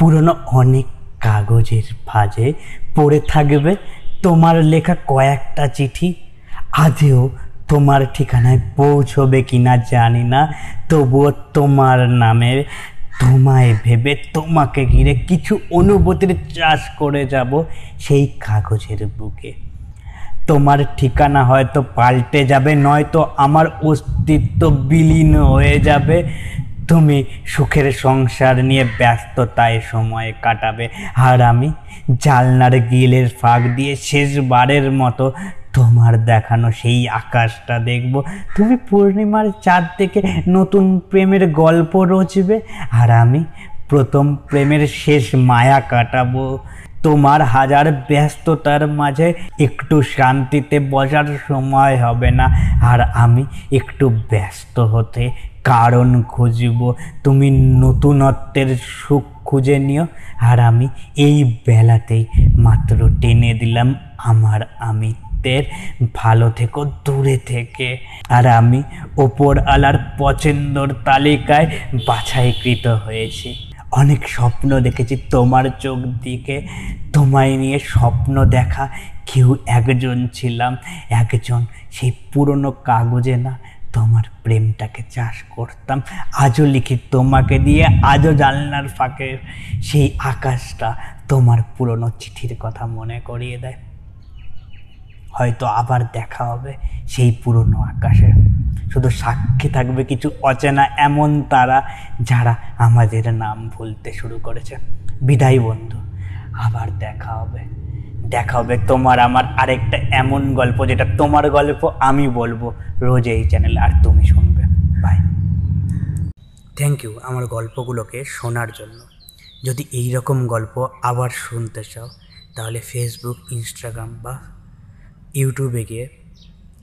পুরনো অনেক কাগজের ভাঁজে পড়ে থাকবে। তোমার লেখা কয়েকটা চিঠি আজও তোমার ঠিকানায় পৌঁছবে কিনা জানি না। তবুও তোমার নামে তোমায় ভেবে তোমাকে ঘিরে কিছু অনুভূতির চাষ করে যাব সেই কাগজের বুকে। তোমার ঠিকানা হয়তো পাল্টে যাবে, নয়তো আমার অস্তিত্ব বিলীন হয়ে যাবে। তুমি সুখের সংসার নিয়ে ব্যস্ততায় সময় কাটাবে। আর আমি জালনার গিলের ফাঁক দিয়ে শেষবারের মতো তোমার দেখানো সেই আকাশটা দেখব। তুমি পূর্ণিমার চাঁদ থেকে নতুন প্রেমের গল্প রচবে। আর আমি প্রথম প্রেমের শেষ মায়া কাটাবো। তোমার হাজার ব্যস্ততার মাঝে একটু শান্তিতে বসার সময় হবে না। আর আমি একটু ব্যস্ত হতে কারণ খুঁজব। তুমি নতুনত্বের সুখ খুঁজে নিও। আর আমি এই বেলাতেই মাত্র টেনে দিলাম আমার আমিত্বের। ভালো থেকো দূরে থেকে। আর আমি ওপর আলার পছন্দর তালিকায় বাছাইকৃত হয়েছি। অনেক স্বপ্ন দেখেছি। তোমার চোখ দিকে তোমায় নিয়ে স্বপ্ন দেখা। কেউ একজন ছিলাম, একজন সেই পুরনো কাগজে না। তোমার প্রেমটাকে চাষ করতাম। আজও লিখি তোমাকে দিয়ে, আজও জানলার ফাঁকে। সেই আকাশটা তোমার পুরনো চিঠির কথা মনে করিয়ে দেয়। হয়তো আবার দেখা হবে সেই পুরনো আকাশে। শুধু সাক্ষী থাকবে কিছু অচেনা এমন তারা যারা আমাদের নাম ভুলতে শুরু করেছে। বিদায় বন্ধু, আবার দেখা হবে। দেখা হবে তোমার আমার আরেকটা এমন গল্প, যেটা তোমার গল্প আমি বলব রোজ এই চ্যানেল আর তুমি শুনবে। বাই থ্যাংক ইউ আমার গল্পগুলোকে শোনার জন্য। যদি এই রকম গল্প আবার শুনতে চাও, তাহলে ফেসবুক ইনস্টাগ্রাম বা ইউটিউবে গিয়ে